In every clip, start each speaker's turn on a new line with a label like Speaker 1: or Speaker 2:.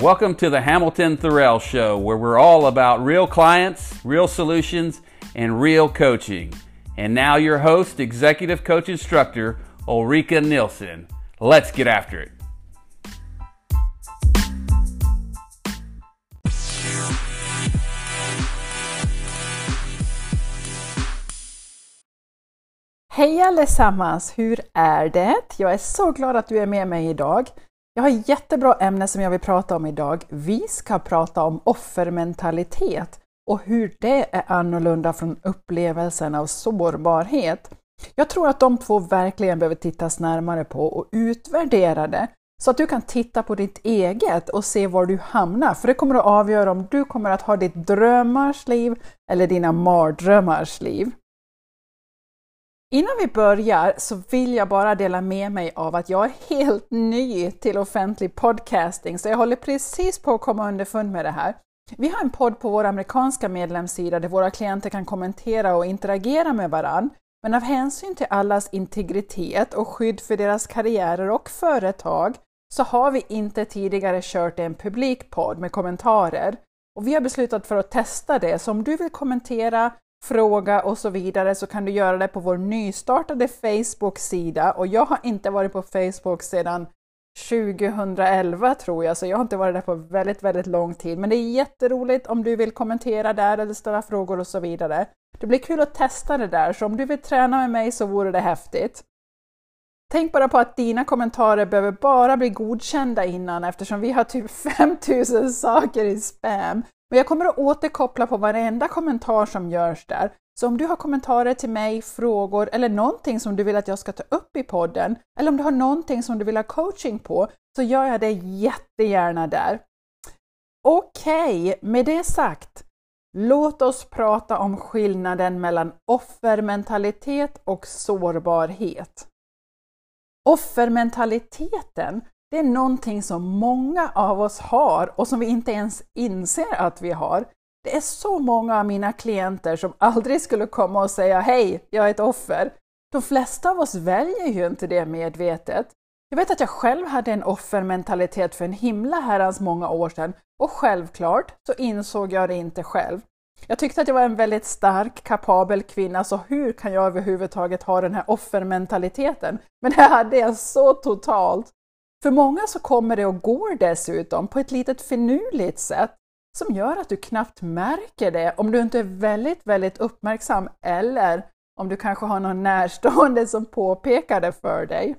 Speaker 1: Welcome to the Hamilton Thorell Show, where we're all about real clients, real solutions, and real coaching. And now, your host, Executive Coach Instructor, Ulrika Nilsson. Let's get after it.
Speaker 2: Hej allesammans! Hur är det? Jag är så glad att du är med mig idag. Jag har ett jättebra ämne som jag vill prata om idag. Vi ska prata om offermentalitet och hur det är annorlunda från upplevelsen av sårbarhet. Jag tror att de två verkligen behöver tittas närmare på och utvärdera det så att du kan titta på ditt eget och se var du hamnar, för det kommer att avgöra om du kommer att ha ditt drömmars liv eller dina mardrömmars liv. Innan vi börjar så vill jag bara dela med mig av att jag är helt ny till offentlig podcasting, så jag håller precis på att komma underfund med det här. Vi har en podd på vår amerikanska medlemssida där våra klienter kan kommentera och interagera med varann. Men av hänsyn till allas integritet och skydd för deras karriärer och företag så har vi inte tidigare kört en publik podd med kommentarer. Och vi har beslutat för att testa det, så om du vill kommentera fråga och så vidare så kan du göra det på vår nystartade Facebook-sida och jag har inte varit på Facebook sedan 2011 tror jag, så jag har inte varit där på väldigt, väldigt lång tid. Men det är jätteroligt om du vill kommentera där eller ställa frågor och så vidare. Det blir kul att testa det där, så om du vill träna med mig så vore det häftigt. Tänk bara på att dina kommentarer behöver bara bli godkända innan eftersom vi har typ 5000 saker i spam men jag kommer att återkoppla på varenda kommentar som görs där. Så om du har kommentarer till mig, frågor eller någonting som du vill att jag ska ta upp i podden, eller om du har någonting som du vill ha coaching på, så gör jag det jättegärna där. Okej, okay, med det sagt, låt oss prata om skillnaden mellan offermentalitet och sårbarhet. Offermentaliteten det är någonting som många av oss har och som vi inte ens inser att vi har. Det är så många av mina klienter som aldrig skulle komma och säga Hej, jag är ett offer. De flesta av oss väljer ju inte det medvetet. Jag vet att jag själv hade en offermentalitet för en himla herrans många år sedan och självklart så insåg jag det inte själv. Jag tyckte att jag var en väldigt stark, kapabel kvinna, så hur kan jag överhuvudtaget ha den här offermentaliteten? Men det hade jag så totalt. För många så kommer det och går dessutom på ett litet finurligt sätt som gör att du knappt märker det om du inte är väldigt, väldigt uppmärksam eller om du kanske har någon närstående som påpekar det för dig.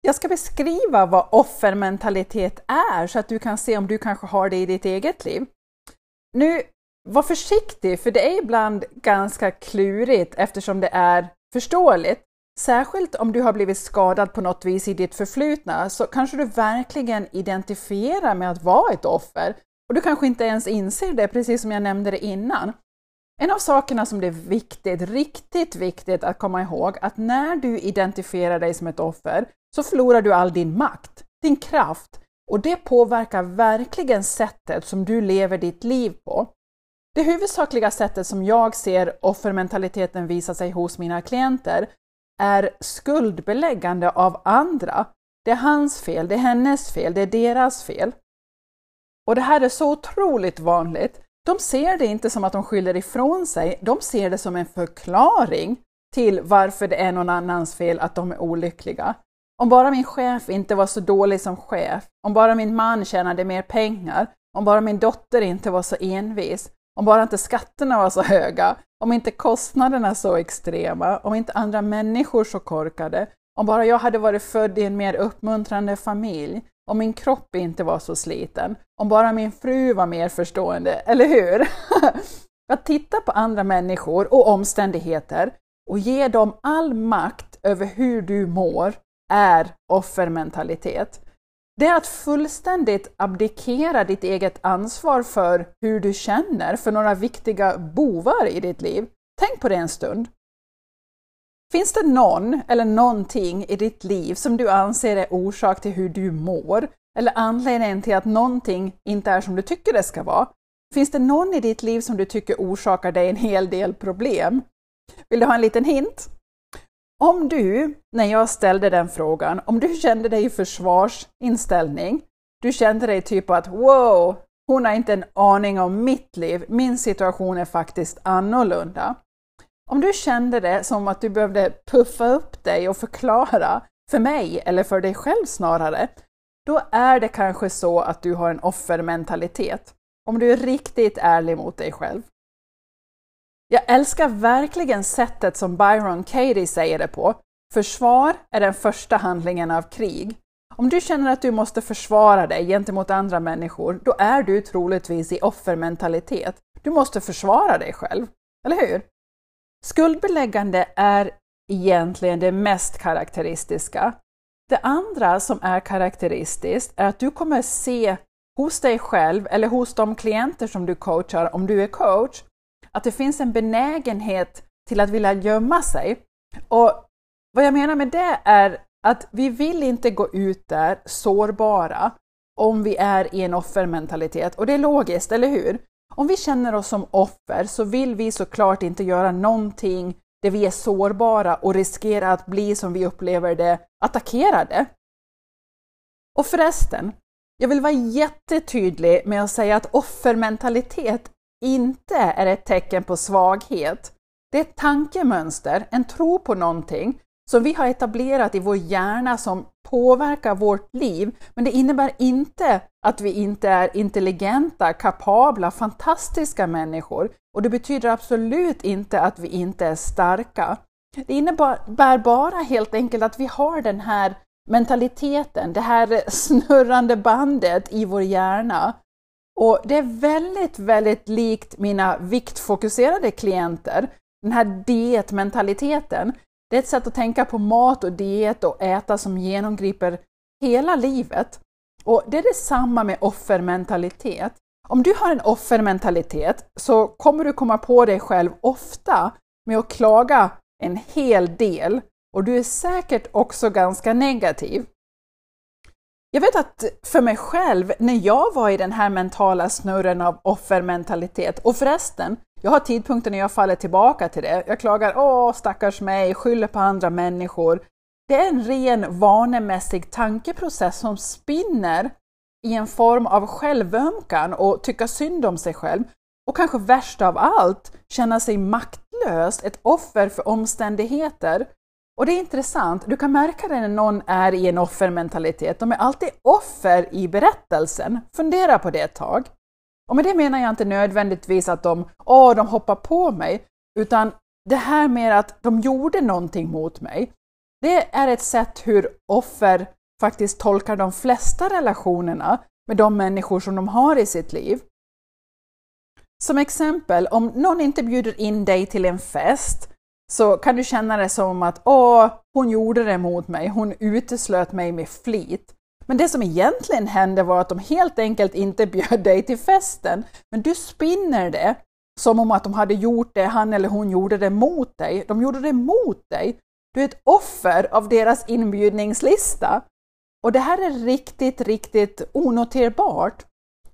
Speaker 2: Jag ska beskriva vad offermentalitet är så att du kan se om du kanske har det i ditt eget liv. Nu, var försiktig, för det är ibland ganska klurigt eftersom det är förståeligt. Särskilt om du har blivit skadad på något vis i ditt förflutna så kanske du verkligen identifierar med att vara ett offer och du kanske inte ens inser det, precis som jag nämnde det innan. En av sakerna som det är viktigt, riktigt viktigt att komma ihåg, att när du identifierar dig som ett offer så förlorar du all din makt, din kraft och det påverkar verkligen sättet som du lever ditt liv på. Det huvudsakliga sättet som jag ser offermentaliteten visa sig hos mina klienter är skuldbeläggande av andra. Det är hans fel, det är hennes fel, det är deras fel. Och det här är så otroligt vanligt. De ser det inte som att de skyller ifrån sig, de ser det som en förklaring till varför det är någon annans fel att de är olyckliga. Om bara min chef inte var så dålig som chef, om bara min man tjänade mer pengar, om bara min dotter inte var så envis, om bara inte skatterna var så höga, om inte kostnaderna så extrema, om inte andra människor så korkade, om bara jag hade varit född i en mer uppmuntrande familj, om min kropp inte var så sliten, om bara min fru var mer förstående, eller hur? Att titta på andra människor och omständigheter och ge dem all makt över hur du mår är offermentalitet. Det är att fullständigt abdikera ditt eget ansvar för hur du känner för några viktiga bovar i ditt liv. Tänk på det en stund. Finns det någon eller någonting i ditt liv som du anser är orsak till hur du mår eller anledningen till att någonting inte är som du tycker det ska vara? Finns det någon i ditt liv som du tycker orsakar dig en hel del problem? Vill du ha en liten hint? Om du, när jag ställde den frågan, om du kände dig i försvarsinställning, du kände dig typ att wow, hon har inte en aning om mitt liv, min situation är faktiskt annorlunda. Om du kände det som att du behövde puffa upp dig och förklara för mig, eller för dig själv snarare, då är det kanske så att du har en offermentalitet. Om du är riktigt ärlig mot dig själv. Jag älskar verkligen sättet som Byron Katie säger det på. Försvar är den första handlingen av krig. Om du känner att du måste försvara dig gentemot andra människor, då är du troligtvis i offermentalitet. Du måste försvara dig själv, eller hur? Skuldbeläggande är egentligen det mest karaktäristiska. Det andra som är karaktäristiskt är att du kommer se hos dig själv eller hos de klienter som du coachar, om du är coach, att det finns en benägenhet till att vilja gömma sig. Och vad jag menar med det är att vi vill inte gå ut där sårbara om vi är i en offermentalitet. Och det är logiskt, eller hur? Om vi känner oss som offer så vill vi såklart inte göra någonting där vi är sårbara och riskerar att bli, som vi upplever det, attackerade. Och förresten, jag vill vara jättetydlig med att säga att offermentalitet inte är ett tecken på svaghet. Det är ett tankemönster, en tro på någonting som vi har etablerat i vår hjärna som påverkar vårt liv. Men det innebär inte att vi inte är intelligenta, kapabla, fantastiska människor. Och det betyder absolut inte att vi inte är starka. Det innebär bara helt enkelt att vi har den här mentaliteten, det här snurrande bandet i vår hjärna. Och det är väldigt, väldigt likt mina viktfokuserade klienter, den här dietmentaliteten. Det är ett sätt att tänka på mat och diet och äta som genomgriper hela livet. Och det är detsamma med offermentalitet. Om du har en offermentalitet så kommer du komma på dig själv ofta med att klaga en hel del och du är säkert också ganska negativ. Jag vet att för mig själv, när jag var i den här mentala snurren av offermentalitet, och förresten, jag har tidpunkter när jag faller tillbaka till det. Jag klagar åh stackars mig, skyller på andra människor. Det är en ren vanemässig tankeprocess som spinner i en form av självömkan och tycka synd om sig själv. Och kanske värst av allt, känna sig maktlös, ett offer för omständigheter. Och det är intressant, du kan märka det när någon är i en offermentalitet. De är alltid offer i berättelsen. Fundera på det ett tag. Och med det menar jag inte nödvändigtvis att de, åh, de hoppar på mig, utan det här med att de gjorde någonting mot mig. Det är ett sätt hur offer faktiskt tolkar de flesta relationerna med de människor som de har i sitt liv. Som exempel, om någon inte bjuder in dig till en fest så kan du känna det som att åh, hon gjorde det mot mig, hon uteslöt mig med flit. Men det som egentligen hände var att de helt enkelt inte bjöd dig till festen, men du spinner det som om att de hade gjort det, han eller hon gjorde det mot dig. De gjorde det mot dig. Du är ett offer av deras inbjudningslista. Och det här är riktigt, riktigt onoterbart.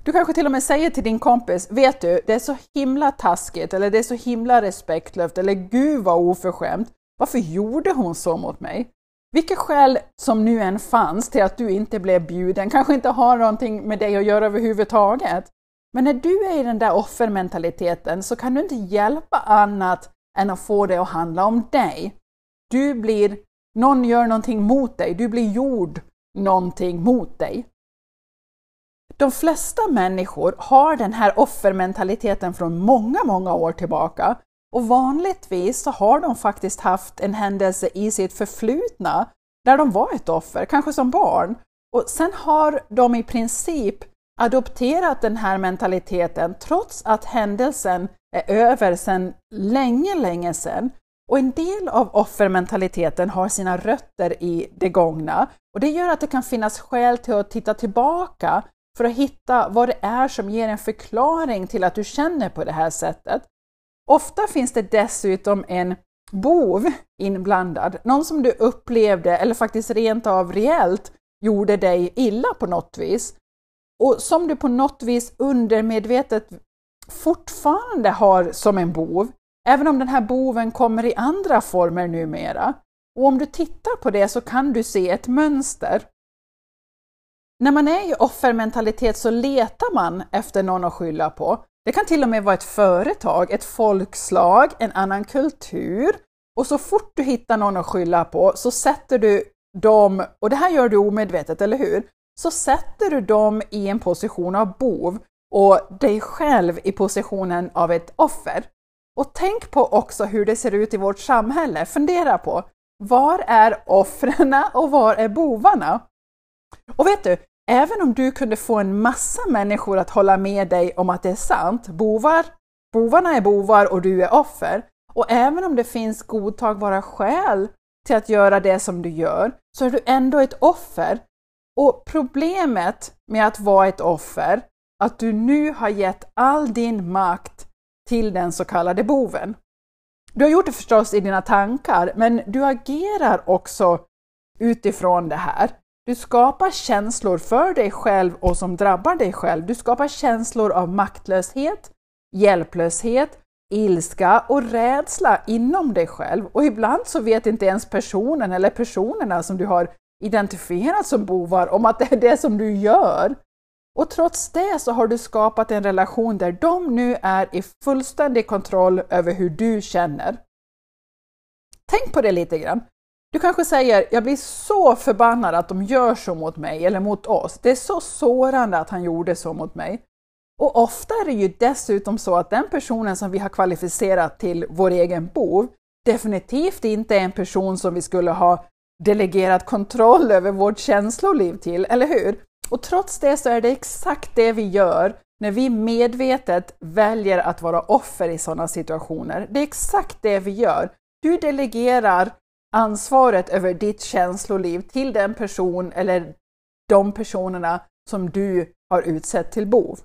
Speaker 2: Du kanske till och med säger till din kompis, vet du, det är så himla taskigt, eller det är så himla respektlöst, eller gud vad oförskämt. Varför gjorde hon så mot mig? Vilka skäl som nu än fanns till att du inte blev bjuden kanske inte har någonting med dig att göra överhuvudtaget. Men när du är i den där offermentaliteten så kan du inte hjälpa annat än att få det att handla om dig. Du blir, någon gör någonting mot dig, du blir gjord någonting mot dig. De flesta människor har den här offermentaliteten från många, många år tillbaka och vanligtvis så har de faktiskt haft en händelse i sitt förflutna där de var ett offer, kanske som barn. Och sen har de i princip adopterat den här mentaliteten trots att händelsen är över sedan länge, länge sedan. Och en del av offermentaliteten har sina rötter i det gångna och det gör att det kan finnas skäl till att titta tillbaka för att hitta vad det är som ger en förklaring till att du känner på det här sättet. Ofta finns det dessutom en bov inblandad, någon som du upplevde eller faktiskt rent av reellt gjorde dig illa på något vis och som du på något vis undermedvetet fortfarande har som en bov, även om den här boven kommer i andra former numera. Och om du tittar på det så kan du se ett mönster. När man är i offermentalitet så letar man efter någon att skylla på. Det kan till och med vara ett företag, ett folkslag, en annan kultur. Och så fort du hittar någon att skylla på så sätter du dem, och det här gör du omedvetet, eller hur? Så sätter du dem i en position av bov och dig själv i positionen av ett offer. Och tänk på också hur det ser ut i vårt samhälle. Fundera på var är offren och var är bovarna? Och vet du, även om du kunde få en massa människor att hålla med dig om att det är sant, bovar, bovarna är bovar och du är offer, och även om det finns godtagbara skäl till att göra det som du gör, så är du ändå ett offer. Och problemet med att vara ett offer, att du nu har gett all din makt till den så kallade boven. Du har gjort det förstås i dina tankar, men du agerar också utifrån det här. Du skapar känslor för dig själv och som drabbar dig själv. Du skapar känslor av maktlöshet, hjälplöshet, ilska och rädsla inom dig själv. Och ibland så vet inte ens personen eller personerna som du har identifierat som bovar om att det är det som du gör. Och trots det så har du skapat en relation där de nu är i fullständig kontroll över hur du känner. Tänk på det lite grann. Du kanske säger, jag blir så förbannad att de gör så mot mig eller mot oss. Det är så sårande att han gjorde så mot mig. Och ofta är det ju dessutom så att den personen som vi har kvalificerat till vår egen bov definitivt inte är en person som vi skulle ha delegerat kontroll över vårt känsloliv till, eller hur? Och trots det så är det exakt det vi gör när vi medvetet väljer att vara offer i sådana situationer. Det är exakt det vi gör. Du delegerar ansvaret över ditt känsloliv till den person eller de personerna som du har utsett till bov.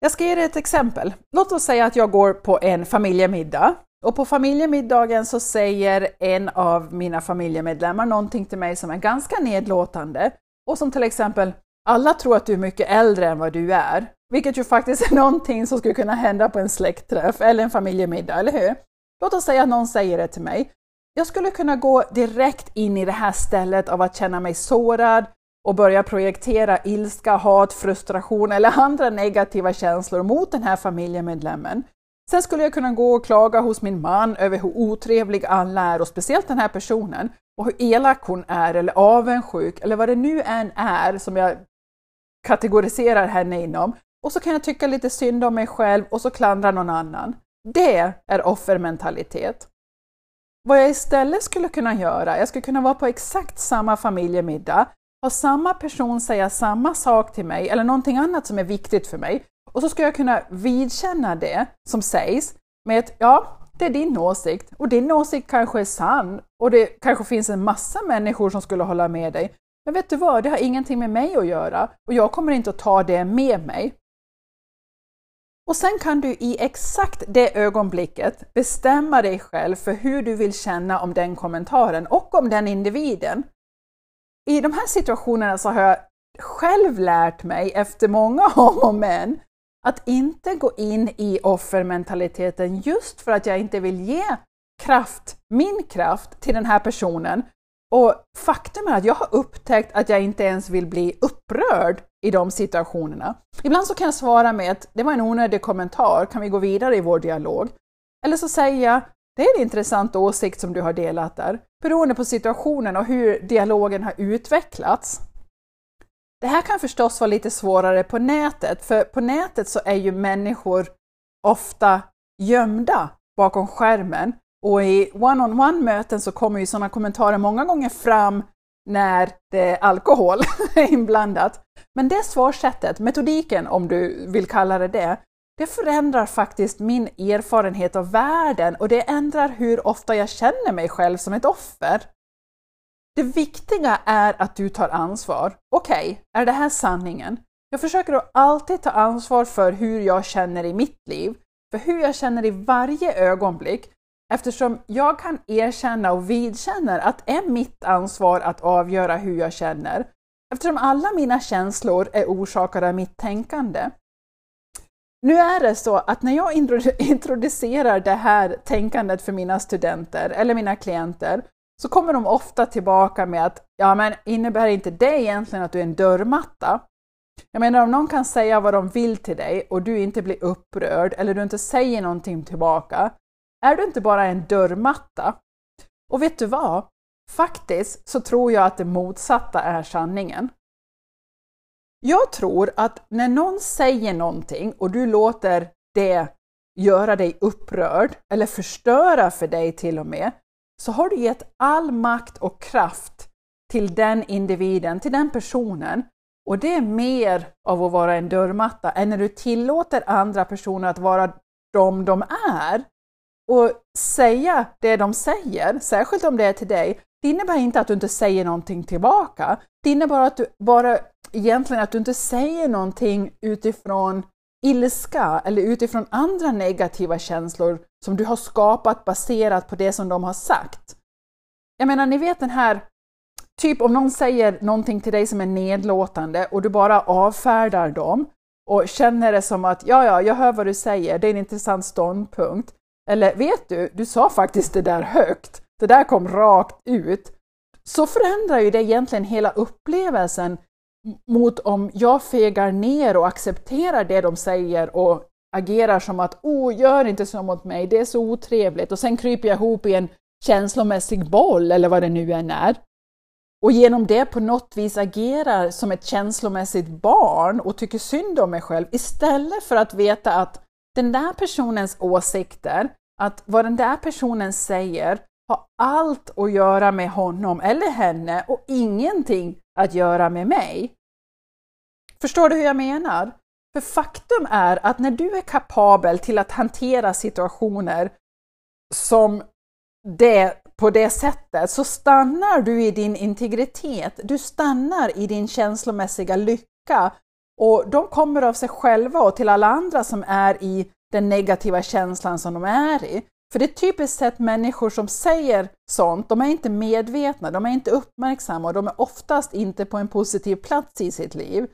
Speaker 2: Jag ska ge dig ett exempel. Låt oss säga att jag går på en familjemiddag och på familjemiddagen så säger en av mina familjemedlemmar någonting till mig som är ganska nedlåtande och som till exempel alla tror att du är mycket äldre än vad du är, vilket ju faktiskt är någonting som skulle kunna hända på en släktträff eller en familjemiddag, eller hur? Låt oss säga att någon säger det till mig. Jag skulle kunna gå direkt in i det här stället av att känna mig sårad och börja projektera ilska, hat, frustration eller andra negativa känslor mot den här familjemedlemmen. Sen skulle jag kunna gå och klaga hos min man över hur otrevlig alla är och speciellt den här personen och hur elak hon är eller avundsjuk eller vad det nu än är som jag kategoriserar henne inom. Och så kan jag tycka lite synd om mig själv och så klandra någon annan. Det är offermentalitet. Vad jag istället skulle kunna göra, jag skulle kunna vara på exakt samma familjemiddag, ha samma person säga samma sak till mig eller någonting annat som är viktigt för mig och så skulle jag kunna vidkänna det som sägs med ett ja, det är din åsikt och din åsikt kanske är sann och det kanske finns en massa människor som skulle hålla med dig. Men vet du vad, det har ingenting med mig att göra och jag kommer inte att ta det med mig. Och sen kan du i exakt det ögonblicket bestämma dig själv för hur du vill känna om den kommentaren och om den individen. I de här situationerna så har jag själv lärt mig efter många om och men att inte gå in i offermentaliteten just för att jag inte vill ge kraft, min kraft, till den här personen. Och faktum är att jag har upptäckt att jag inte ens vill bli upprörd i de situationerna. Ibland så kan jag svara med att det var en onödig kommentar, kan vi gå vidare i vår dialog? Eller så säger jag, det är en intressant åsikt som du har delat där, beroende på situationen och hur dialogen har utvecklats. Det här kan förstås vara lite svårare på nätet, för på nätet så är ju människor ofta gömda bakom skärmen och i one-on-one möten så kommer ju sådana kommentarer många gånger fram när det är alkohol inblandat. Men det svarsättet, metodiken om du vill kalla det det, det förändrar faktiskt min erfarenhet av världen och det ändrar hur ofta jag känner mig själv som ett offer. Det viktiga är att du tar ansvar. Okej, okay, är det här sanningen? Jag försöker att alltid ta ansvar för hur jag känner i mitt liv, för hur jag känner i varje ögonblick, eftersom jag kan erkänna och vidkänner att det är mitt ansvar att avgöra hur jag känner, eftersom alla mina känslor är orsakade av mitt tänkande. Nu är det så att när jag introducerar det här tänkandet för mina studenter eller mina klienter så kommer de ofta tillbaka med att ja, men innebär inte det egentligen att du är en dörrmatta? Jag menar om någon kan säga vad de vill till dig och du inte blir upprörd eller du inte säger någonting tillbaka, är du inte bara en dörrmatta? Och vet du vad? Faktiskt så tror jag att det motsatta är sanningen. Jag tror att när någon säger någonting och du låter det göra dig upprörd eller förstöra för dig till och med, så har du gett all makt och kraft till den individen, till den personen. Och det är mer av att vara en dörrmatta än när du tillåter andra personer att vara de de är och säga det de säger, särskilt om det är till dig. Det innebär inte att du inte säger någonting tillbaka. Det innebär att du bara egentligen att du inte säger någonting utifrån ilska eller utifrån andra negativa känslor som du har skapat baserat på det som de har sagt. Jag menar, ni vet den här, typ om någon säger någonting till dig som är nedlåtande och du bara avfärdar dem och känner det som att ja, ja, jag hör vad du säger, det är en intressant ståndpunkt. Eller vet du, du sa faktiskt det där högt, det där kom rakt ut. Så förändrar ju det egentligen hela upplevelsen mot om jag fegar ner och accepterar det de säger och agerar som att oh, gör inte så mot mig, det är så otrevligt och sen kryper jag ihop i en känslomässig boll eller vad det nu än är. Och genom det på något vis agerar som ett känslomässigt barn och tycker synd om mig själv istället för att veta att den där personens åsikter, att vad den där personen säger har allt att göra med honom eller henne och ingenting att göra med mig. Förstår du hur jag menar? För faktum är att när du är kapabel till att hantera situationer som det på det sättet så stannar du i din integritet, du stannar i din känslomässiga lycka och de kommer av sig själva och till alla andra som är i den negativa känslan som de är i. För det är typiskt sett människor som säger sånt, de är inte medvetna, de är inte uppmärksamma och de är oftast inte på en positiv plats i sitt liv.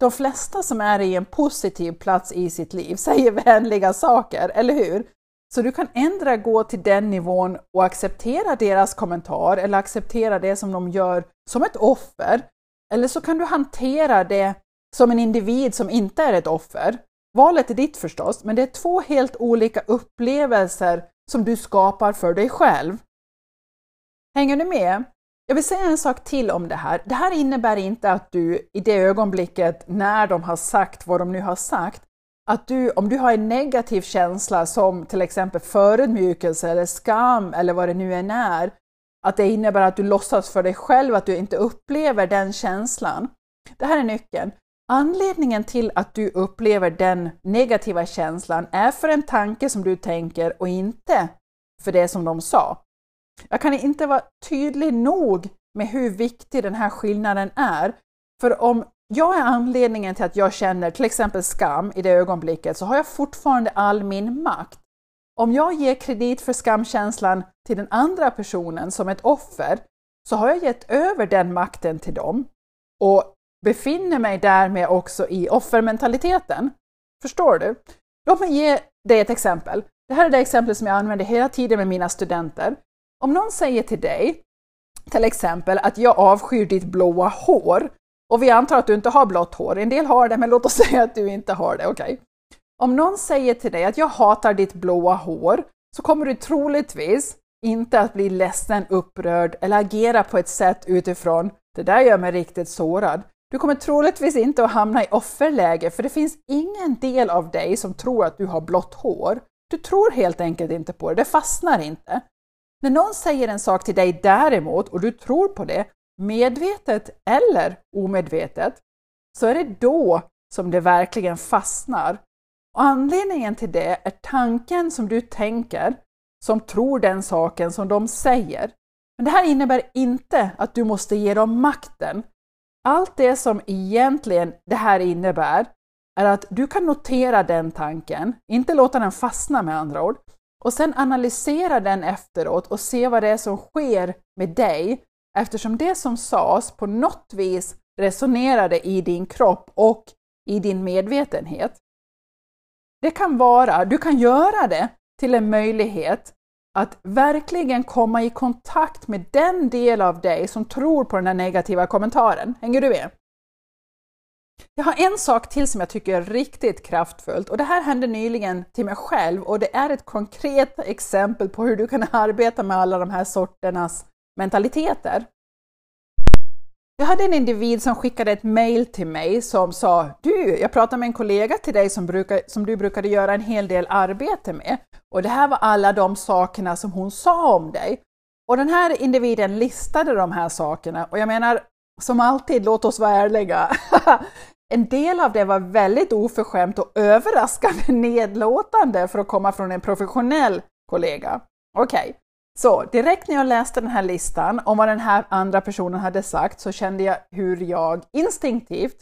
Speaker 2: De flesta som är i en positiv plats i sitt liv säger vänliga saker, eller hur? Så du kan ändra gå till den nivån och acceptera deras kommentar eller acceptera det som de gör som ett offer. Eller så kan du hantera det som en individ som inte är ett offer. Valet är ditt förstås, men det är två helt olika upplevelser som du skapar för dig själv. Hänger du med? Jag vill säga en sak till om det här. Det här innebär inte att du i det ögonblicket när de har sagt vad de nu har sagt, att du, om du har en negativ känsla som till exempel förödmjukelse eller skam eller vad det nu än är, att det innebär att du låtsas för dig själv att du inte upplever den känslan. Det här är nyckeln. Anledningen till att du upplever den negativa känslan är för en tanke som du tänker och inte för det som de sa. Jag kan inte vara tydlig nog med hur viktig den här skillnaden är. För om jag är anledningen till att jag känner till exempel skam i det ögonblicket så har jag fortfarande all min makt. Om jag ger kredit för skamkänslan till den andra personen som ett offer så har jag gett över den makten till dem och befinner mig därmed också i offermentaliteten. Förstår du? Låt mig ge dig ett exempel. Det här är det exempel som jag använder hela tiden med mina studenter. Om någon säger till dig, till exempel att jag avskyr ditt blåa hår, och vi antar att du inte har blått hår, en del har det, men låt oss säga att du inte har det, okej? Okay? Om någon säger till dig att jag hatar ditt blåa hår, så kommer du troligtvis inte att bli ledsen, upprörd eller agera på ett sätt utifrån det där gör mig riktigt sårad. Du kommer troligtvis inte att hamna i offerläge för det finns ingen del av dig som tror att du har blått hår. Du tror helt enkelt inte på det, det fastnar inte. När någon säger en sak till dig däremot och du tror på det, medvetet eller omedvetet, så är det då som det verkligen fastnar. Och anledningen till det är tanken som du tänker, som tror den saken som de säger. Men det här innebär inte att du måste ge dem makten. Allt det som egentligen det här innebär är att du kan notera den tanken, inte låta den fastna med andra ord, och sen analysera den efteråt och se vad det är som sker med dig eftersom det som sades på något vis resonerade i din kropp och i din medvetenhet. Det kan vara, du kan göra det till en möjlighet att verkligen komma i kontakt med den del av dig som tror på den här negativa kommentaren. Hänger du med? Jag har en sak till som jag tycker är riktigt kraftfullt och det här hände nyligen till mig själv och det är ett konkret exempel på hur du kan arbeta med alla de här sorternas mentaliteter. Jag hade en individ som skickade ett mail till mig som sa Du, jag pratade med en kollega till dig som, brukar, som du brukade göra en hel del arbete med och det här var alla de sakerna som hon sa om dig. Och den här individen listade de här sakerna och jag menar, som alltid, låt oss vara ärliga. en del av det var väldigt oförskämt och överraskande nedlåtande för att komma från en professionell kollega. Okej, okay så direkt när jag läste den här listan om vad den här andra personen hade sagt så kände jag hur jag instinktivt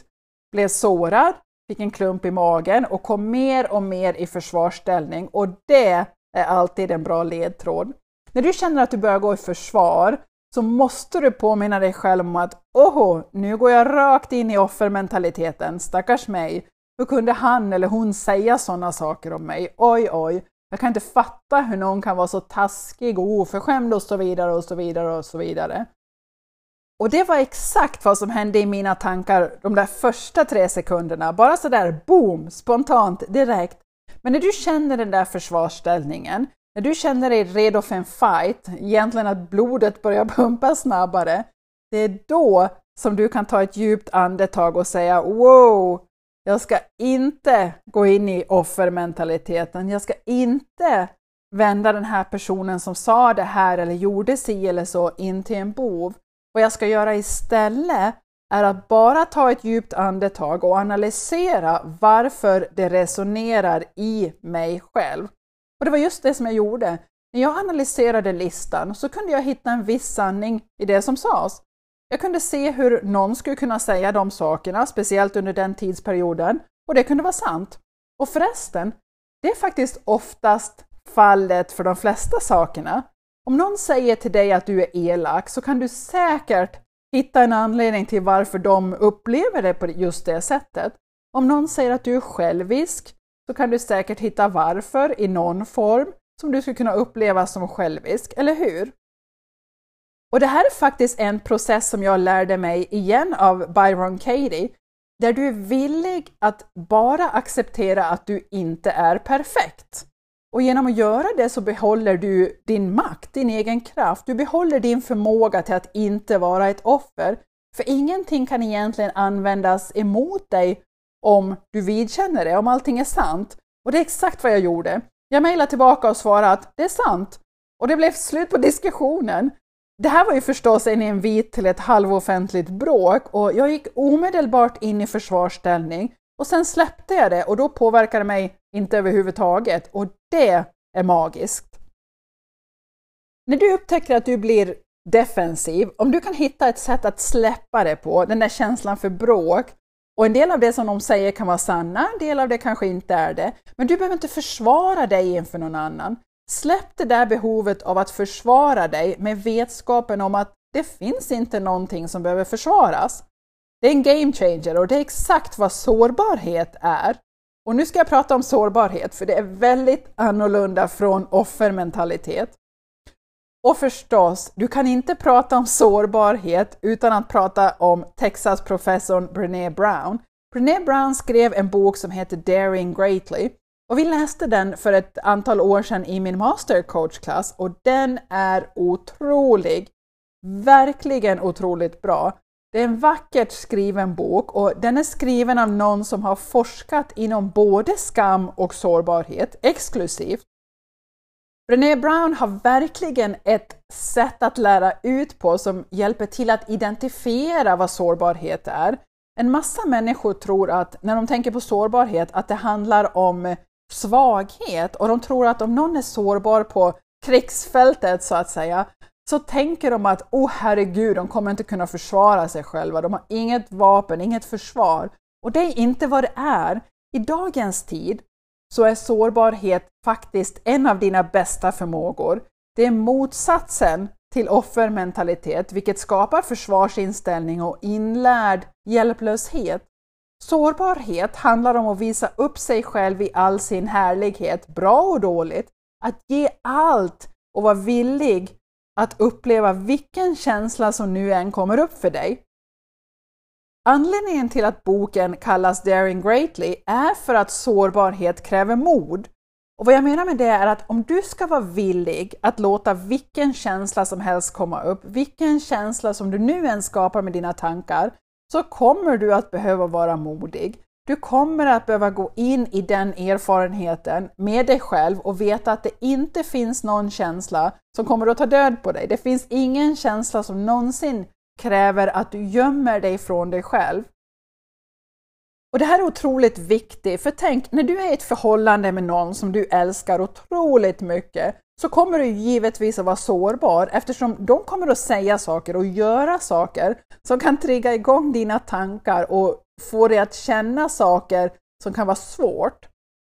Speaker 2: blev sårad, fick en klump i magen och kom mer och mer i försvarsställning och det är alltid en bra ledtråd. När du känner att du börjar gå i försvar så måste du påminna dig själv om att åh, nu går jag rakt in i offermentaliteten, stackars mig. Hur kunde han eller hon säga sådana saker om mig? Oj, oj, jag kan inte fatta hur någon kan vara så taskig och oförskämd och så vidare och så vidare och så vidare. Och det var exakt vad som hände i mina tankar de där första tre sekunderna, bara sådär boom, spontant, direkt. Men när du känner den där försvarsställningen, när du känner dig redo för en fight, egentligen att blodet börjar pumpa snabbare, det är då som du kan ta ett djupt andetag och säga wow, jag ska inte gå in i offermentaliteten, jag ska inte vända den här personen som sa det här eller gjorde si eller så in till en bov. Vad jag ska göra istället är att bara ta ett djupt andetag och analysera varför det resonerar i mig själv. Och det var just det som jag gjorde. När jag analyserade listan så kunde jag hitta en viss sanning i det som sades. Jag kunde se hur någon skulle kunna säga de sakerna, speciellt under den tidsperioden, och det kunde vara sant. Och förresten, det är faktiskt oftast fallet för de flesta sakerna. Om någon säger till dig att du är elak så kan du säkert hitta en anledning till varför de upplever det på just det sättet. Om någon säger att du är självisk så kan du säkert hitta varför i någon form som du skulle kunna uppleva som självisk, eller hur? Och det här är faktiskt en process som jag lärde mig igen av Byron Katie, där du är villig att bara acceptera att du inte är perfekt. Och genom att göra det så behåller du din makt, din egen kraft. Du behåller din förmåga till att inte vara ett offer. För ingenting kan egentligen användas emot dig om du vidkänner det, om allting är sant. Och det är exakt vad jag gjorde. Jag mejlade tillbaka och svarade att det är sant. Och det blev slut på diskussionen. Det här var ju förstås en invit till ett halvoffentligt bråk och jag gick omedelbart in i försvarsställning och sen släppte jag det och då påverkade det mig inte överhuvudtaget och det är magiskt. När du upptäcker att du blir defensiv, om du kan hitta ett sätt att släppa det på, den där känslan för bråk, och en del av det som de säger kan vara sanna, en del av det kanske inte är det. Men du behöver inte försvara dig inför någon annan. Släpp det där behovet av att försvara dig med vetskapen om att det finns inte någonting som behöver försvaras. Det är en game changer och det är exakt vad sårbarhet är. Och nu ska jag prata om sårbarhet för det är väldigt annorlunda från offermentalitet. Och förstås, du kan inte prata om sårbarhet utan att prata om Texas-professorn Brené Brown. Brené Brown skrev en bok som heter Daring Greatly och vi läste den för ett antal år sedan i min mastercoachklass och den är otrolig. Verkligen otroligt bra. Det är en vackert skriven bok och den är skriven av någon som har forskat inom både skam och sårbarhet exklusivt. Brené Brown har verkligen ett sätt att lära ut på som hjälper till att identifiera vad sårbarhet är. En massa människor tror att när de tänker på sårbarhet att det handlar om svaghet och de tror att om någon är sårbar på krigsfältet så att säga så tänker de att oh herregud, de kommer inte kunna försvara sig själva, de har inget vapen, inget försvar. Och det är inte vad det är. I dagens tid så är sårbarhet faktiskt en av dina bästa förmågor. Det är motsatsen till offermentalitet, vilket skapar försvarsinställning och inlärd hjälplöshet. Sårbarhet handlar om att visa upp sig själv i all sin härlighet, bra och dåligt, att ge allt och vara villig att uppleva vilken känsla som nu än kommer upp för dig. Anledningen till att boken kallas Daring Greatly är för att sårbarhet kräver mod. Och vad jag menar med det är att om du ska vara villig att låta vilken känsla som helst komma upp, vilken känsla som du nu än skapar med dina tankar, så kommer du att behöva vara modig. Du kommer att behöva gå in i den erfarenheten med dig själv och veta att det inte finns någon känsla som kommer att ta död på dig. Det finns ingen känsla som någonsin kräver att du gömmer dig från dig själv. Och Det här är otroligt viktigt, för tänk när du är i ett förhållande med någon som du älskar otroligt mycket så kommer du givetvis att vara sårbar eftersom de kommer att säga saker och göra saker som kan trigga igång dina tankar och få dig att känna saker som kan vara svårt.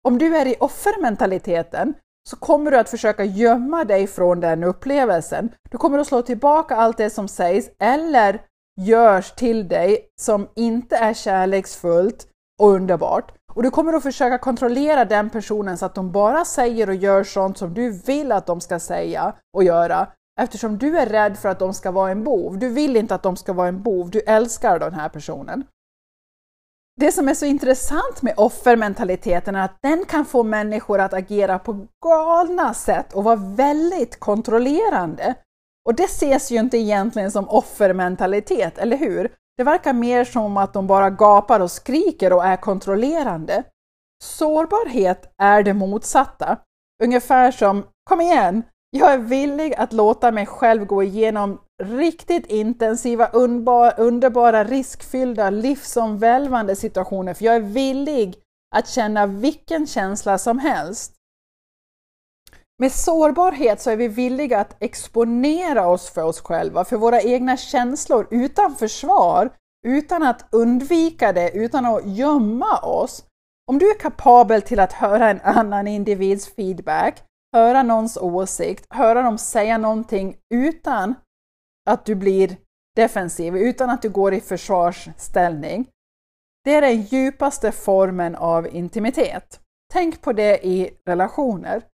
Speaker 2: Om du är i offermentaliteten så kommer du att försöka gömma dig från den upplevelsen. Du kommer att slå tillbaka allt det som sägs eller görs till dig som inte är kärleksfullt och underbart. Och du kommer att försöka kontrollera den personen så att de bara säger och gör sånt som du vill att de ska säga och göra eftersom du är rädd för att de ska vara en bov. Du vill inte att de ska vara en bov, du älskar den här personen. Det som är så intressant med offermentaliteten är att den kan få människor att agera på galna sätt och vara väldigt kontrollerande. Och det ses ju inte egentligen som offermentalitet, eller hur? Det verkar mer som att de bara gapar och skriker och är kontrollerande. Sårbarhet är det motsatta. Ungefär som ”Kom igen, jag är villig att låta mig själv gå igenom riktigt intensiva, underbara, riskfyllda, livsomvälvande situationer, för jag är villig att känna vilken känsla som helst. Med sårbarhet så är vi villiga att exponera oss för oss själva, för våra egna känslor utan försvar, utan att undvika det, utan att gömma oss. Om du är kapabel till att höra en annan individs feedback, höra någons åsikt, höra dem säga någonting utan att du blir defensiv, utan att du går i försvarsställning. Det är den djupaste formen av intimitet. Tänk på det i relationer.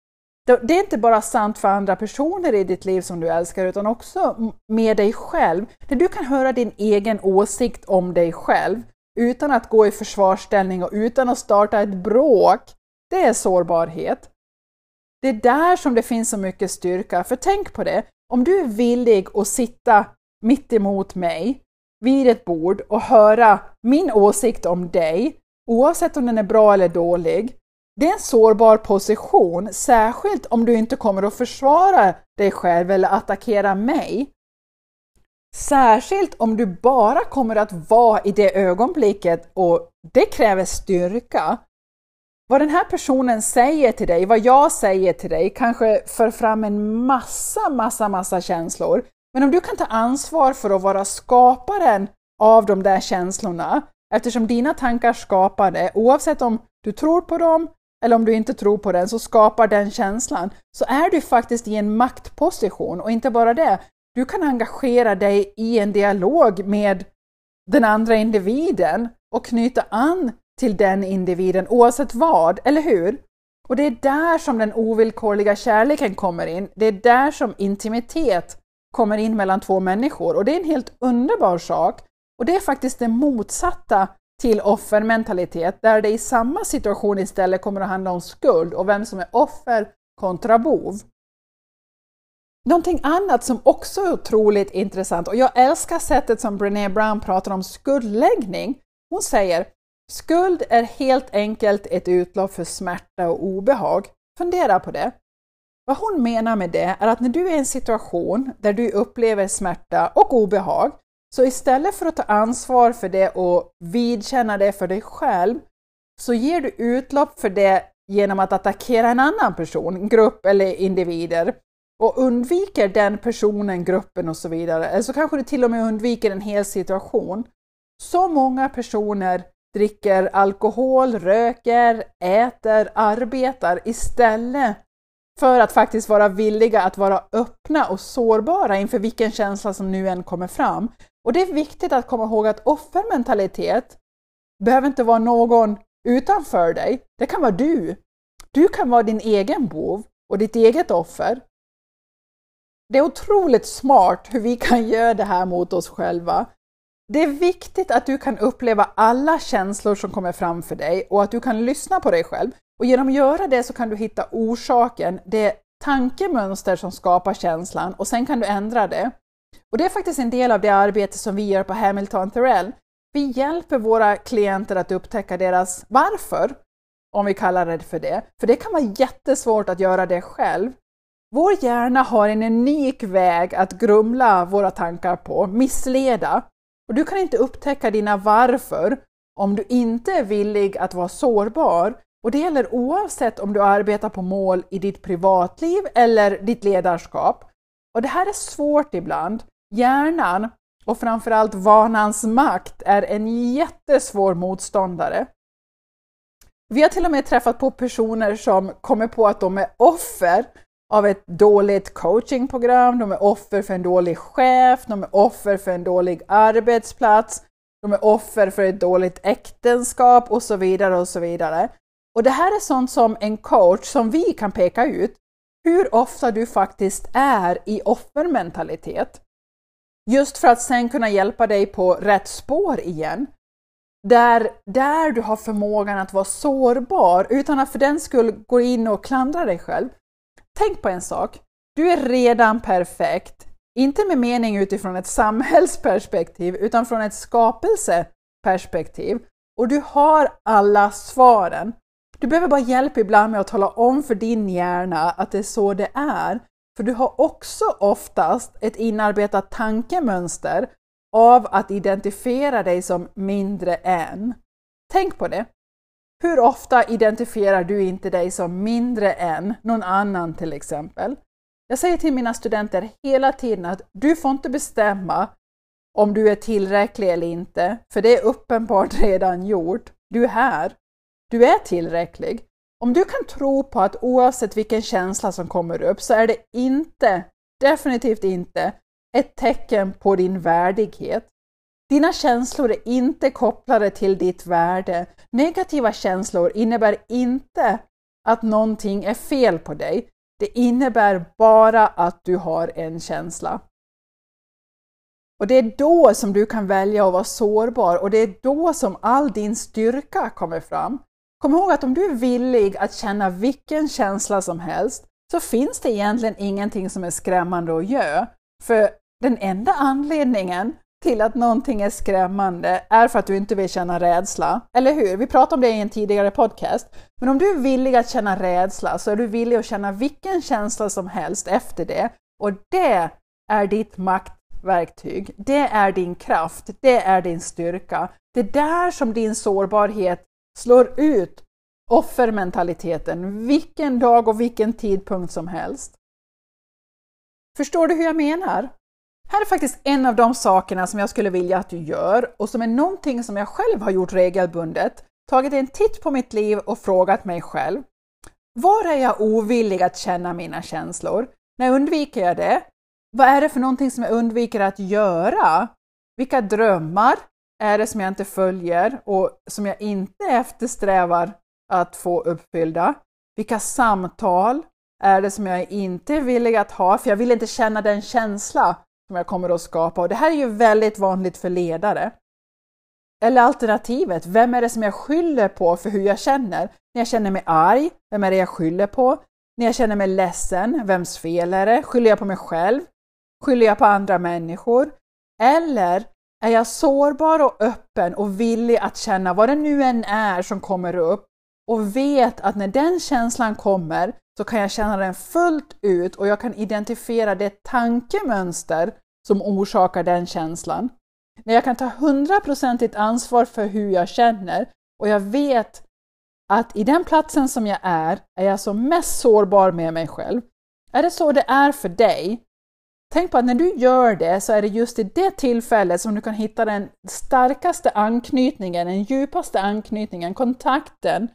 Speaker 2: Det är inte bara sant för andra personer i ditt liv som du älskar, utan också med dig själv. Där du kan höra din egen åsikt om dig själv utan att gå i försvarsställning och utan att starta ett bråk, det är sårbarhet. Det är där som det finns så mycket styrka, för tänk på det, om du är villig att sitta mitt emot mig vid ett bord och höra min åsikt om dig, oavsett om den är bra eller dålig, det är en sårbar position, särskilt om du inte kommer att försvara dig själv eller attackera mig. Särskilt om du bara kommer att vara i det ögonblicket och det kräver styrka. Vad den här personen säger till dig, vad jag säger till dig, kanske för fram en massa, massa, massa känslor. Men om du kan ta ansvar för att vara skaparen av de där känslorna, eftersom dina tankar skapar det, oavsett om du tror på dem eller om du inte tror på den, så skapar den känslan, så är du faktiskt i en maktposition. Och inte bara det, du kan engagera dig i en dialog med den andra individen och knyta an till den individen oavsett vad, eller hur? Och det är där som den ovillkorliga kärleken kommer in. Det är där som intimitet kommer in mellan två människor och det är en helt underbar sak. Och det är faktiskt det motsatta till offermentalitet, där det i samma situation istället kommer att handla om skuld och vem som är offer kontra bov. Någonting annat som också är otroligt intressant, och jag älskar sättet som Brené Brown pratar om skuldläggning. Hon säger Skuld är helt enkelt ett utlopp för smärta och obehag. Fundera på det. Vad hon menar med det är att när du är i en situation där du upplever smärta och obehag, så istället för att ta ansvar för det och vidkänna det för dig själv, så ger du utlopp för det genom att attackera en annan person, grupp eller individer och undviker den personen, gruppen och så vidare. Eller så kanske du till och med undviker en hel situation. Så många personer dricker alkohol, röker, äter, arbetar istället för att faktiskt vara villiga att vara öppna och sårbara inför vilken känsla som nu än kommer fram. Och det är viktigt att komma ihåg att offermentalitet behöver inte vara någon utanför dig. Det kan vara du. Du kan vara din egen bov och ditt eget offer. Det är otroligt smart hur vi kan göra det här mot oss själva. Det är viktigt att du kan uppleva alla känslor som kommer fram för dig och att du kan lyssna på dig själv. Och genom att göra det så kan du hitta orsaken, det tankemönster som skapar känslan och sen kan du ändra det. Och det är faktiskt en del av det arbete som vi gör på Hamilton Thorell. Vi hjälper våra klienter att upptäcka deras varför, om vi kallar det för det. För det kan vara jättesvårt att göra det själv. Vår hjärna har en unik väg att grumla våra tankar på, missleda. Och du kan inte upptäcka dina varför om du inte är villig att vara sårbar. Och det gäller oavsett om du arbetar på mål i ditt privatliv eller ditt ledarskap. Och det här är svårt ibland. Hjärnan och framförallt vanans makt är en jättesvår motståndare. Vi har till och med träffat på personer som kommer på att de är offer av ett dåligt coachingprogram, de är offer för en dålig chef, de är offer för en dålig arbetsplats, de är offer för ett dåligt äktenskap och så vidare och så vidare. Och det här är sånt som en coach, som vi kan peka ut, hur ofta du faktiskt är i offermentalitet. Just för att sen kunna hjälpa dig på rätt spår igen. Där, där du har förmågan att vara sårbar utan att för den skull gå in och klandra dig själv. Tänk på en sak. Du är redan perfekt. Inte med mening utifrån ett samhällsperspektiv utan från ett skapelseperspektiv. Och du har alla svaren. Du behöver bara hjälp ibland med att tala om för din hjärna att det är så det är. För du har också oftast ett inarbetat tankemönster av att identifiera dig som mindre än. Tänk på det. Hur ofta identifierar du inte dig som mindre än någon annan till exempel? Jag säger till mina studenter hela tiden att du får inte bestämma om du är tillräcklig eller inte, för det är uppenbart redan gjort. Du är här. Du är tillräcklig. Om du kan tro på att oavsett vilken känsla som kommer upp så är det inte, definitivt inte, ett tecken på din värdighet. Dina känslor är inte kopplade till ditt värde. Negativa känslor innebär inte att någonting är fel på dig. Det innebär bara att du har en känsla. Och det är då som du kan välja att vara sårbar och det är då som all din styrka kommer fram. Kom ihåg att om du är villig att känna vilken känsla som helst så finns det egentligen ingenting som är skrämmande att göra. För den enda anledningen till att någonting är skrämmande är för att du inte vill känna rädsla. Eller hur? Vi pratade om det i en tidigare podcast. Men om du är villig att känna rädsla så är du villig att känna vilken känsla som helst efter det. Och det är ditt maktverktyg. Det är din kraft. Det är din styrka. Det är där som din sårbarhet slår ut offermentaliteten vilken dag och vilken tidpunkt som helst. Förstår du hur jag menar? Här är faktiskt en av de sakerna som jag skulle vilja att du gör och som är någonting som jag själv har gjort regelbundet. Tagit en titt på mitt liv och frågat mig själv. Var är jag ovillig att känna mina känslor? När undviker jag det? Vad är det för någonting som jag undviker att göra? Vilka drömmar är det som jag inte följer och som jag inte eftersträvar att få uppfyllda? Vilka samtal är det som jag inte är villig att ha? För jag vill inte känna den känsla som jag kommer att skapa. Och det här är ju väldigt vanligt för ledare. Eller alternativet, vem är det som jag skyller på för hur jag känner? När jag känner mig arg, vem är det jag skyller på? När jag känner mig ledsen, vems fel är det? Skyller jag på mig själv? Skyller jag på andra människor? Eller är jag sårbar och öppen och villig att känna vad det nu än är som kommer upp och vet att när den känslan kommer så kan jag känna den fullt ut och jag kan identifiera det tankemönster som orsakar den känslan. När jag kan ta hundraprocentigt ansvar för hur jag känner och jag vet att i den platsen som jag är, är jag som mest sårbar med mig själv. Är det så det är för dig? Tänk på att när du gör det så är det just i det tillfället som du kan hitta den starkaste anknytningen, den djupaste anknytningen, kontakten,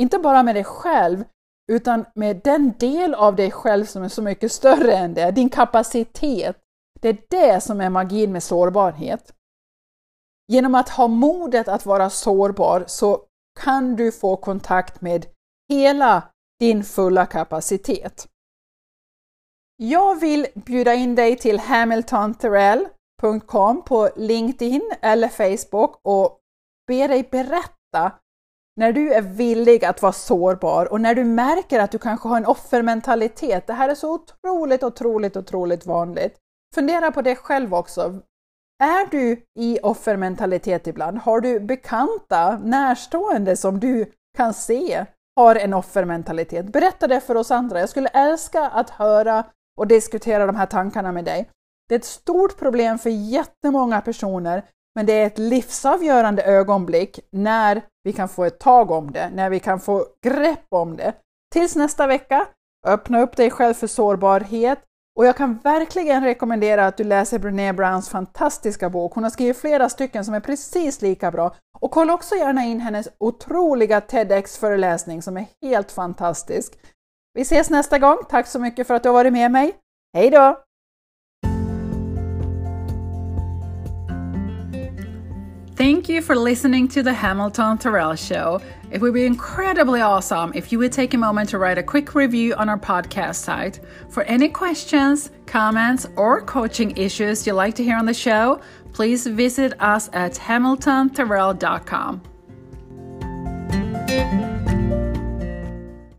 Speaker 2: inte bara med dig själv, utan med den del av dig själv som är så mycket större än det, din kapacitet. Det är det som är magin med sårbarhet. Genom att ha modet att vara sårbar så kan du få kontakt med hela din fulla kapacitet. Jag vill bjuda in dig till hamiltonthorell.com på LinkedIn eller Facebook och be dig berätta när du är villig att vara sårbar och när du märker att du kanske har en offermentalitet. Det här är så otroligt, otroligt, otroligt vanligt. Fundera på det själv också. Är du i offermentalitet ibland? Har du bekanta, närstående som du kan se har en offermentalitet? Berätta det för oss andra. Jag skulle älska att höra och diskutera de här tankarna med dig. Det är ett stort problem för jättemånga personer, men det är ett livsavgörande ögonblick när vi kan få ett tag om det, när vi kan få grepp om det. Tills nästa vecka, öppna upp dig själv för sårbarhet, och jag kan verkligen rekommendera att du läser Brené Browns fantastiska bok. Hon har skrivit flera stycken som är precis lika bra. Och kolla också gärna in hennes otroliga TEDx-föreläsning som är helt fantastisk. Vi ses nästa gång. Tack så mycket för att du har varit med mig. Hej då! Thank you for listening to the Hamilton Terrell Show. It would be incredibly awesome if you would take a moment to write a quick review on our podcast site. For any questions, comments, or coaching issues you'd like to hear on the show, please visit us at hamiltonterrell.com.